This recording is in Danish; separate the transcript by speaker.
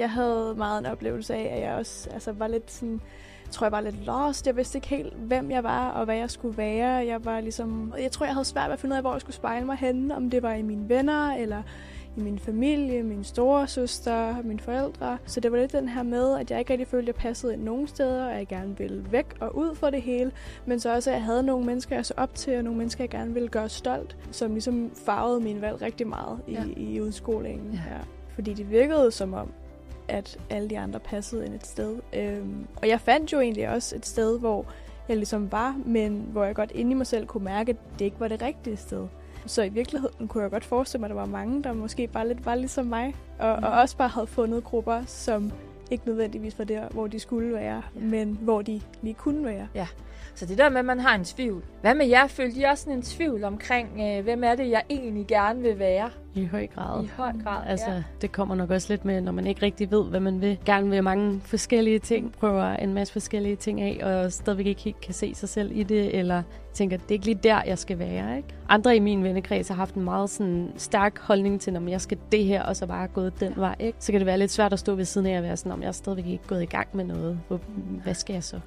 Speaker 1: Jeg havde meget en oplevelse af, at jeg også altså, var lidt sådan tror jeg var lidt lost. Jeg vidste ikke helt, hvem jeg var og hvad jeg skulle være. Jeg var ligesom, jeg tror, jeg havde svært ved at finde ud af, hvor jeg skulle spejle mig henne. Om det var i mine venner, eller i min familie, min store søster, mine forældre. Så det var lidt den her med, at jeg ikke rigtig følte, at jeg passede ind nogen steder, og jeg gerne ville væk og ud for det hele. Men så også, at jeg havde nogle mennesker, jeg så op til, og nogle mennesker, jeg gerne ville gøre stolt, som ligesom farvede min valg rigtig meget i, ja. i udskolingen. Ja. Ja. Fordi det virkede som om, at alle de andre passede ind et sted. Øhm, og jeg fandt jo egentlig også et sted, hvor jeg ligesom var, men hvor jeg godt inde i mig selv kunne mærke, at det ikke var det rigtige sted. Så i virkeligheden kunne jeg godt forestille mig, at der var mange, der måske bare lidt var ligesom mig, og, mm. og også bare havde fundet grupper, som ikke nødvendigvis var der, hvor de skulle være, ja. men hvor de lige kunne være.
Speaker 2: Ja, så det der med, at man har en tvivl. Hvad med jer? Følte I også sådan en tvivl omkring, øh, hvem er det, jeg egentlig gerne vil være?
Speaker 3: I høj grad.
Speaker 2: I høj grad,
Speaker 3: Altså,
Speaker 2: ja.
Speaker 3: det kommer nok også lidt med, når man ikke rigtig ved, hvad man vil. Gerne vil mange forskellige ting, prøver en masse forskellige ting af, og stadigvæk ikke helt kan se sig selv i det, eller tænker, det er ikke lige der, jeg skal være. Ikke? Andre i min vennekreds har haft en meget sådan, stærk holdning til, om jeg skal det her, og så bare gået den vej. Ikke? Så kan det være lidt svært at stå ved siden af at være sådan, om jeg er stadigvæk ikke gået i gang med noget. Hvad skal jeg så?